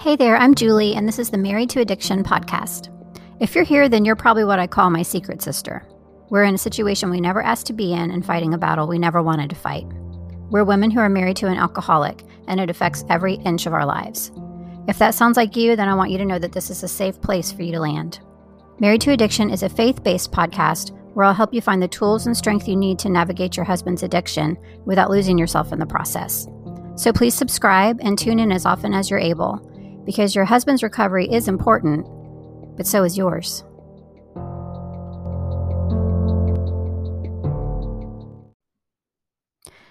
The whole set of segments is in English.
Hey there, I'm Julie, and this is the Married to Addiction podcast. If you're here, then you're probably what I call my secret sister. We're in a situation we never asked to be in and fighting a battle we never wanted to fight. We're women who are married to an alcoholic, and it affects every inch of our lives. If that sounds like you, then I want you to know that this is a safe place for you to land. Married to Addiction is a faith based podcast where I'll help you find the tools and strength you need to navigate your husband's addiction without losing yourself in the process. So please subscribe and tune in as often as you're able, because your husband's recovery is important, but so is yours.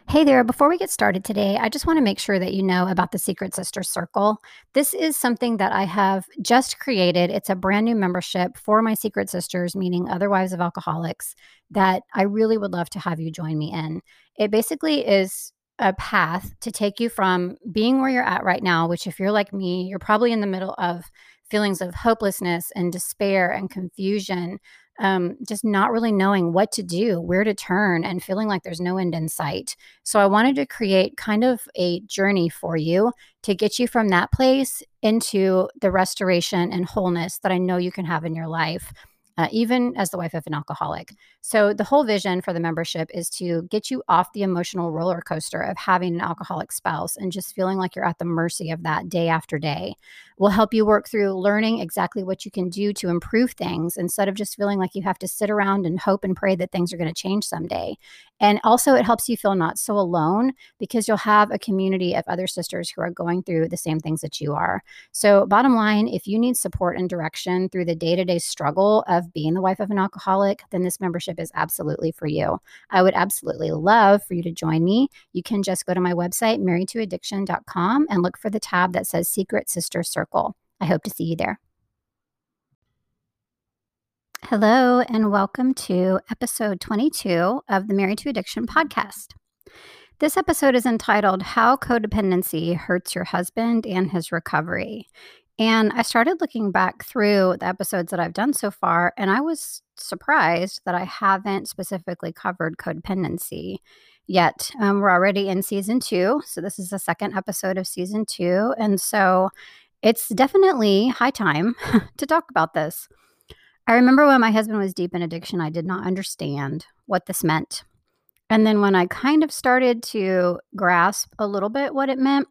Hey there, before we get started today, I just want to make sure that you know about the Secret Sister Circle. This is something that I have just created. It's a brand new membership for my Secret Sisters, meaning other wives of alcoholics, that I really would love to have you join me in. It basically is a path to take you from being where you're at right now, which, if you're like me, you're probably in the middle of feelings of hopelessness and despair and confusion um, just not really knowing what to do, where to turn, and feeling like there's no end in sight. So I wanted to create kind of a journey for you to get you from that place into the restoration and wholeness that I know you can have in your life uh, even as the wife of an alcoholic. So, the whole vision for the membership is to get you off the emotional roller coaster of having an alcoholic spouse and just feeling like you're at the mercy of that day after day. We'll help you work through learning exactly what you can do to improve things instead of just feeling like you have to sit around and hope and pray that things are going to change someday. And also, it helps you feel not so alone because you'll have a community of other sisters who are going through the same things that you are. So, bottom line, if you need support and direction through the day to day struggle of being the wife of an alcoholic, then this membership is absolutely for you. I would absolutely love for you to join me. You can just go to my website, marriedtoaddiction.com, and look for the tab that says Secret Sister Circle. I hope to see you there. Hello, and welcome to episode 22 of the Married to Addiction podcast. This episode is entitled How Codependency Hurts Your Husband and His Recovery. And I started looking back through the episodes that I've done so far, and I was surprised that I haven't specifically covered codependency yet. Um, we're already in season two. So, this is the second episode of season two. And so, it's definitely high time to talk about this. I remember when my husband was deep in addiction, I did not understand what this meant. And then when I kind of started to grasp a little bit what it meant,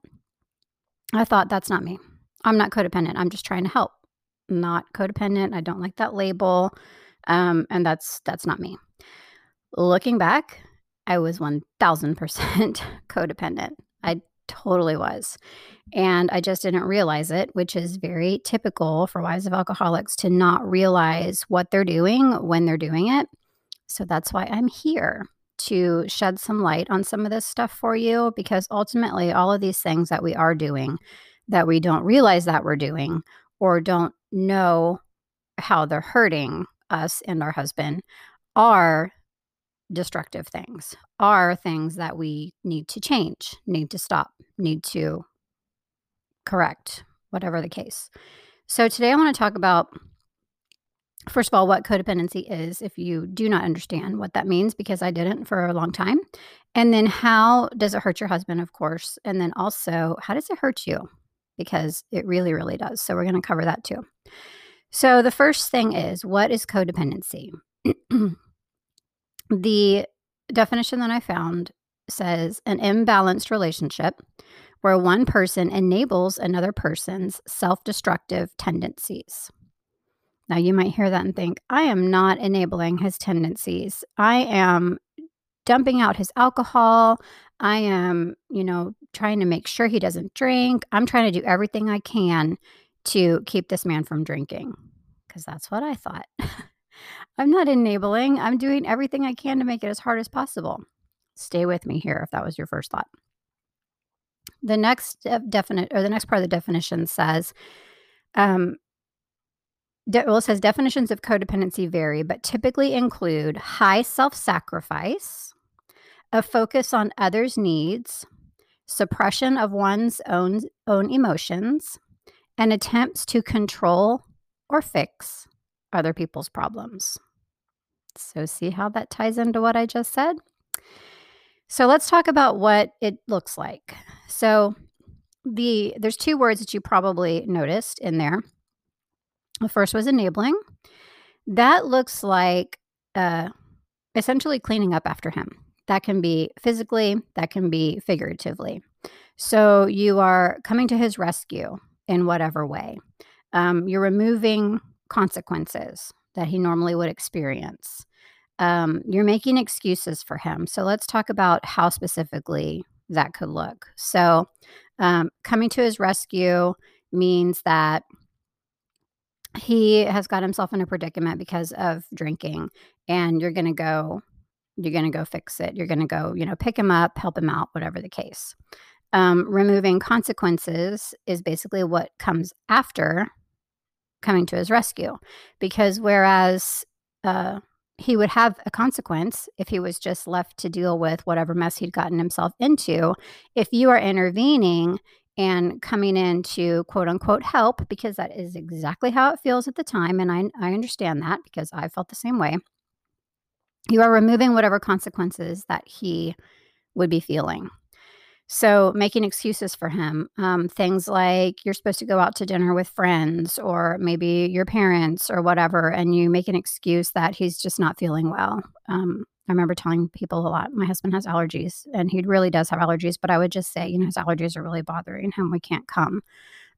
I thought, that's not me. I'm not codependent. I'm just trying to help. not codependent. I don't like that label. Um, and that's that's not me. Looking back, I was 1000% codependent. I totally was. And I just didn't realize it, which is very typical for wives of alcoholics to not realize what they're doing when they're doing it. So that's why I'm here to shed some light on some of this stuff for you, because ultimately, all of these things that we are doing that we don't realize that we're doing or don't know how they're hurting us and our husband are destructive things, are things that we need to change, need to stop, need to correct, whatever the case. So today I want to talk about first of all what codependency is if you do not understand what that means because I didn't for a long time. And then how does it hurt your husband of course, and then also how does it hurt you? Because it really really does. So we're going to cover that too. So the first thing is what is codependency? the definition that I found says an imbalanced relationship where one person enables another person's self destructive tendencies. Now, you might hear that and think, I am not enabling his tendencies. I am dumping out his alcohol. I am, you know, trying to make sure he doesn't drink. I'm trying to do everything I can to keep this man from drinking because that's what I thought. I'm not enabling, I'm doing everything I can to make it as hard as possible. Stay with me here if that was your first thought. The next definite or the next part of the definition says, um, de- well, it says definitions of codependency vary, but typically include high self sacrifice, a focus on others' needs, suppression of one's own, own emotions, and attempts to control or fix other people's problems. So, see how that ties into what I just said? So, let's talk about what it looks like. So, the there's two words that you probably noticed in there. The first was enabling. That looks like uh, essentially cleaning up after him. That can be physically, that can be figuratively. So you are coming to his rescue in whatever way. Um, you're removing consequences that he normally would experience. Um, you're making excuses for him. So let's talk about how specifically that could look. So, um, coming to his rescue means that he has got himself in a predicament because of drinking, and you're going to go, you're going to go fix it. You're going to go, you know, pick him up, help him out, whatever the case. Um, removing consequences is basically what comes after coming to his rescue, because whereas uh, he would have a consequence if he was just left to deal with whatever mess he'd gotten himself into. If you are intervening and coming in to quote unquote help, because that is exactly how it feels at the time. And I, I understand that because I felt the same way. You are removing whatever consequences that he would be feeling. So, making excuses for him, um, things like you're supposed to go out to dinner with friends or maybe your parents or whatever, and you make an excuse that he's just not feeling well. Um, I remember telling people a lot, my husband has allergies and he really does have allergies, but I would just say, you know, his allergies are really bothering him. We can't come.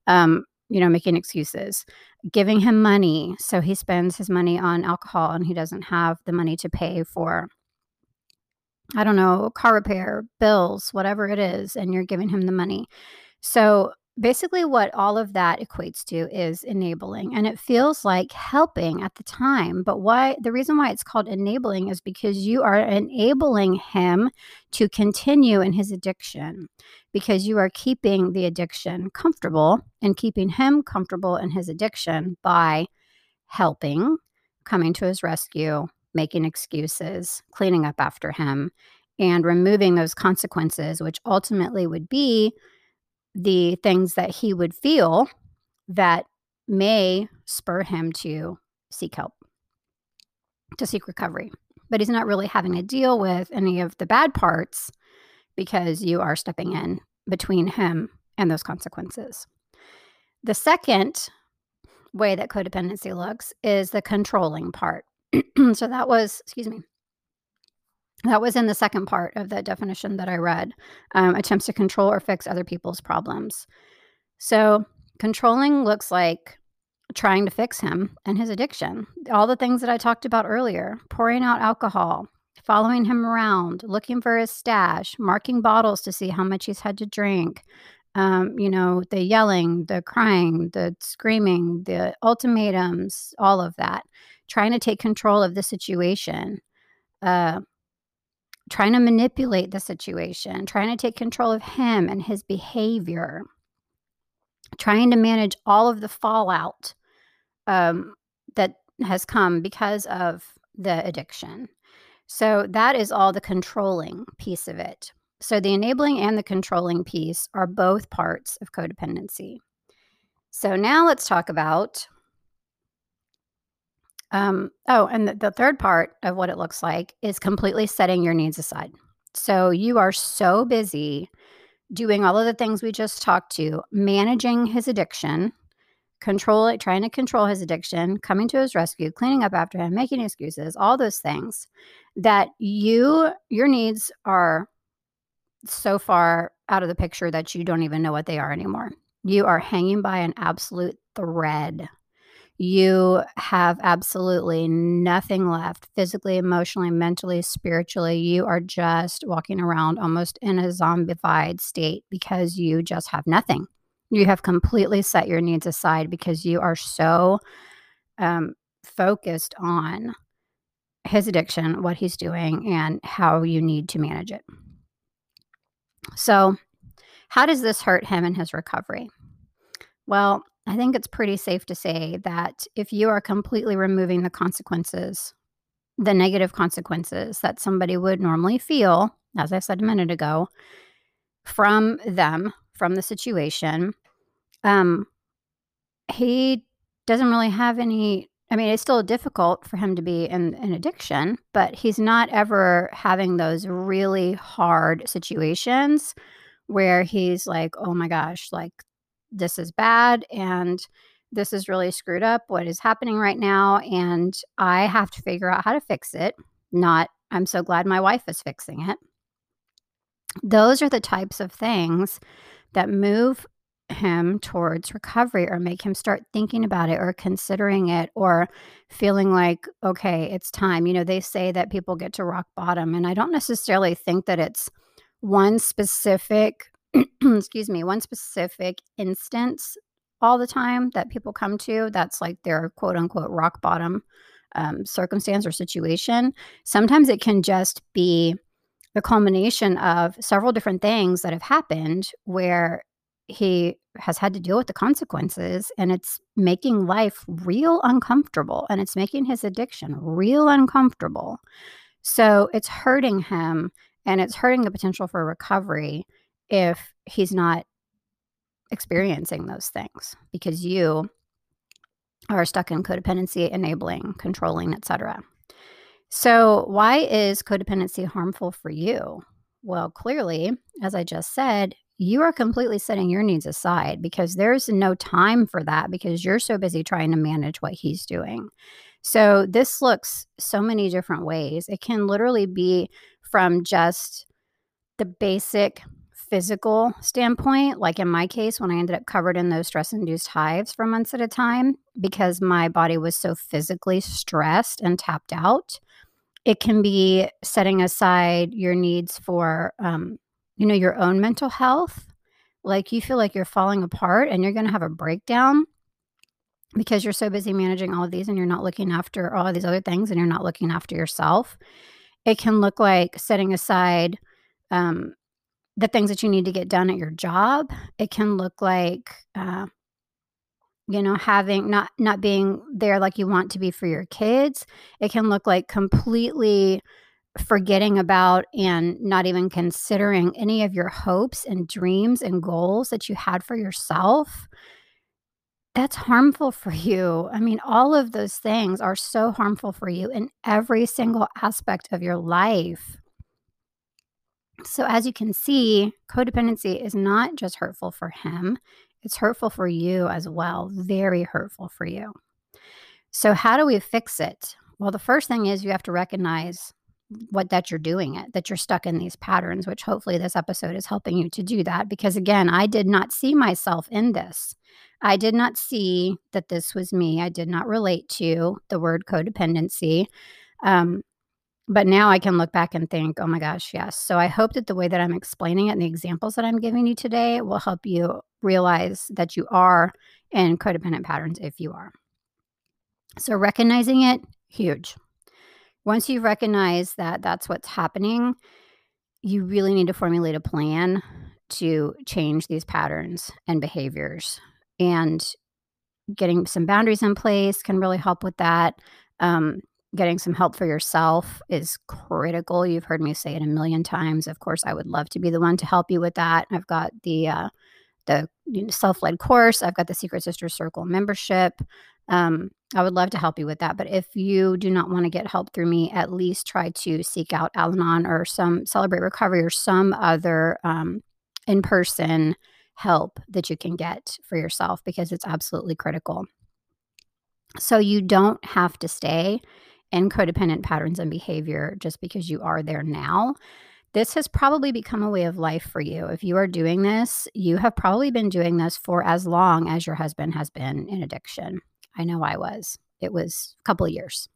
Um, you know, making excuses, giving him money. So he spends his money on alcohol and he doesn't have the money to pay for I don't know, car repair, bills, whatever it is, and you're giving him the money. So basically, what all of that equates to is enabling. And it feels like helping at the time. But why the reason why it's called enabling is because you are enabling him to continue in his addiction because you are keeping the addiction comfortable and keeping him comfortable in his addiction by helping, coming to his rescue, making excuses, cleaning up after him, and removing those consequences, which ultimately would be the things that he would feel that may spur him to seek help, to seek recovery. But he's not really having to deal with any of the bad parts because you are stepping in between him and those consequences. The second way that codependency looks is the controlling part. so that was, excuse me, that was in the second part of the definition that I read um, attempts to control or fix other people's problems. So controlling looks like trying to fix him and his addiction. All the things that I talked about earlier pouring out alcohol, following him around, looking for his stash, marking bottles to see how much he's had to drink. Um, you know, the yelling, the crying, the screaming, the ultimatums, all of that trying to take control of the situation, uh, trying to manipulate the situation, trying to take control of him and his behavior, trying to manage all of the fallout um, that has come because of the addiction. So that is all the controlling piece of it. So the enabling and the controlling piece are both parts of codependency. So now let's talk about um, oh, and the, the third part of what it looks like is completely setting your needs aside. So you are so busy doing all of the things we just talked to, managing his addiction, control it, trying to control his addiction, coming to his rescue, cleaning up after him, making excuses, all those things that you your needs are so far out of the picture that you don't even know what they are anymore. You are hanging by an absolute thread you have absolutely nothing left physically, emotionally, mentally, spiritually. You are just walking around almost in a zombified state because you just have nothing. You have completely set your needs aside because you are so um, focused on his addiction, what he's doing, and how you need to manage it. So, how does this hurt him in his recovery? Well, I think it's pretty safe to say that if you are completely removing the consequences, the negative consequences that somebody would normally feel, as I said a minute ago, from them, from the situation, um, he doesn't really have any. I mean, it's still difficult for him to be in an addiction, but he's not ever having those really hard situations where he's like, oh my gosh, like this is bad and this is really screwed up. What is happening right now? And I have to figure out how to fix it. Not, I'm so glad my wife is fixing it. Those are the types of things that move him towards recovery or make him start thinking about it or considering it or feeling like, okay, it's time. You know, they say that people get to rock bottom. And I don't necessarily think that it's one specific, excuse me, one specific instance all the time that people come to that's like their quote unquote rock bottom um, circumstance or situation. Sometimes it can just be the culmination of several different things that have happened where he has had to deal with the consequences and it's making life real uncomfortable and it's making his addiction real uncomfortable. So it's hurting him and it's hurting the potential for recovery if he's not experiencing those things because you are stuck in codependency, enabling, controlling, etc. So, why is codependency harmful for you? Well, clearly, as I just said, you are completely setting your needs aside because there's no time for that because you're so busy trying to manage what he's doing. So, this looks so many different ways. It can literally be from just the basic physical standpoint, like in my case, when I ended up covered in those stress induced hives for months at a time because my body was so physically stressed and tapped out, it can be setting aside your needs for, um, you know, your own mental health. Like you feel like you're falling apart and you're going to have a breakdown because you're so busy managing all of these and you're not looking after all of these other things and you're not looking after yourself. It can look like setting aside um, the things that you need to get done at your job. It can look like, uh, you know, having not not being there like you want to be for your kids. It can look like completely forgetting about and not even considering any of your hopes and dreams and goals that you had for yourself. That's harmful for you. I mean, all of those things are so harmful for you in every single aspect of your life. So, as you can see, codependency is not just hurtful for him, it's hurtful for you as well. Very hurtful for you. So, how do we fix it? Well, the first thing is you have to recognize what that you're doing it, that you're stuck in these patterns, which hopefully this episode is helping you to do that. Because again, I did not see myself in this. I did not see that this was me. I did not relate to the word codependency. Um, but now I can look back and think, oh my gosh, yes. So I hope that the way that I'm explaining it and the examples that I'm giving you today will help you realize that you are in codependent patterns if you are. So recognizing it, huge. Once you recognize that that's what's happening, you really need to formulate a plan to change these patterns and behaviors. And getting some boundaries in place can really help with that. Um, getting some help for yourself is critical. You've heard me say it a million times. Of course, I would love to be the one to help you with that. I've got the uh, the you know, self-led course. I've got the Secret sister Circle membership. Um, I would love to help you with that. But if you do not want to get help through me, at least try to seek out Al Anon or some Celebrate Recovery or some other um, in-person help that you can get for yourself because it's absolutely critical. So you don't have to stay in codependent patterns and behavior just because you are there now. This has probably become a way of life for you. If you are doing this, you have probably been doing this for as long as your husband has been in addiction. I know I was. It was a couple of years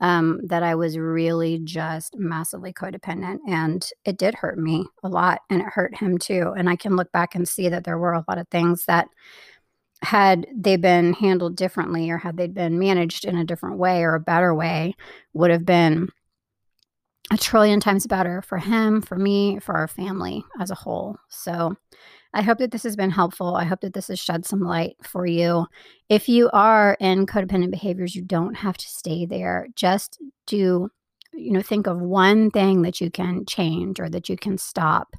um, that I was really just massively codependent. And it did hurt me a lot, and it hurt him too. And I can look back and see that there were a lot of things that had they been handled differently or had they been managed in a different way or a better way would have been a trillion times better for him, for me, for our family as a whole. So I hope that this has been helpful. I hope that this has shed some light for you. If you are in codependent behaviors, you don't have to stay there. Just do, you know, think of one thing that you can change or that you can stop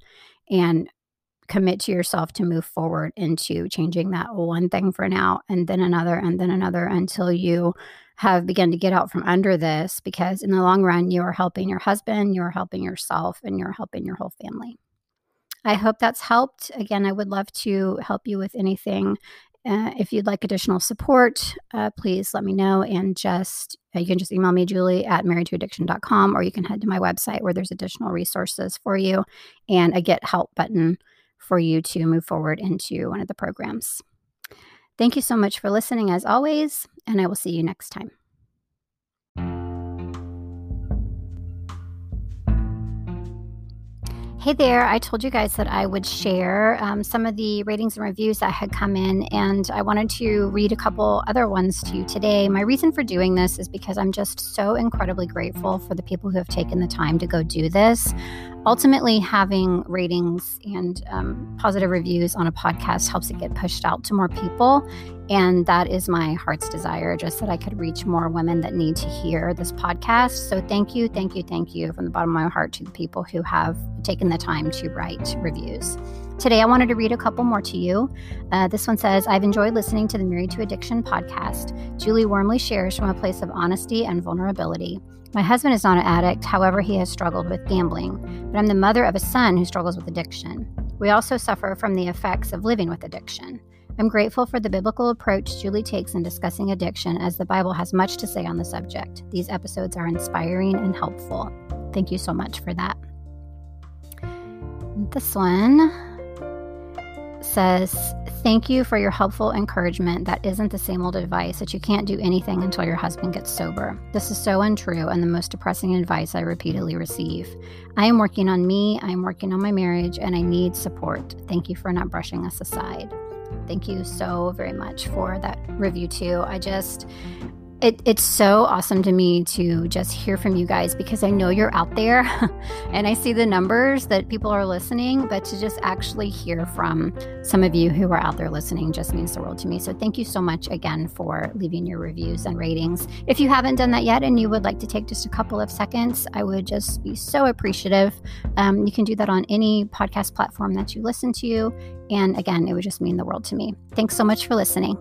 and commit to yourself to move forward into changing that one thing for now and then another and then another until you have begun to get out from under this because in the long run you are helping your husband you're helping yourself and you're helping your whole family I hope that's helped. Again, I would love to help you with anything. Uh, if you'd like additional support, uh, please let me know and just uh, you can just email me, Julie at marriedtoaddiction.com, or you can head to my website where there's additional resources for you and a get help button for you to move forward into one of the programs. Thank you so much for listening, as always, and I will see you next time. Hey there, I told you guys that I would share um, some of the ratings and reviews that had come in, and I wanted to read a couple other ones to you today. My reason for doing this is because I'm just so incredibly grateful for the people who have taken the time to go do this ultimately having ratings and um, positive reviews on a podcast helps it get pushed out to more people and that is my heart's desire just that i could reach more women that need to hear this podcast so thank you thank you thank you from the bottom of my heart to the people who have taken the time to write reviews Today, I wanted to read a couple more to you. Uh, this one says I've enjoyed listening to the Married to Addiction podcast. Julie warmly shares from a place of honesty and vulnerability. My husband is not an addict, however, he has struggled with gambling, but I'm the mother of a son who struggles with addiction. We also suffer from the effects of living with addiction. I'm grateful for the biblical approach Julie takes in discussing addiction, as the Bible has much to say on the subject. These episodes are inspiring and helpful. Thank you so much for that. This one says, Thank you for your helpful encouragement. That isn't the same old advice that you can't do anything until your husband gets sober. This is so untrue and the most depressing advice I repeatedly receive. I am working on me, I am working on my marriage, and I need support. Thank you for not brushing us aside. Thank you so very much for that review, too. I just, it, it's so awesome to me to just hear from you guys because I know you're out there and I see the numbers that people are listening, but to just actually hear from some of you who are out there listening just means the world to me. So thank you so much again for leaving your reviews and ratings. If you haven't done that yet and you would like to take just a couple of seconds, I would just be so appreciative. Um, you can do that on any podcast platform that you listen to. And again, it would just mean the world to me. Thanks so much for listening.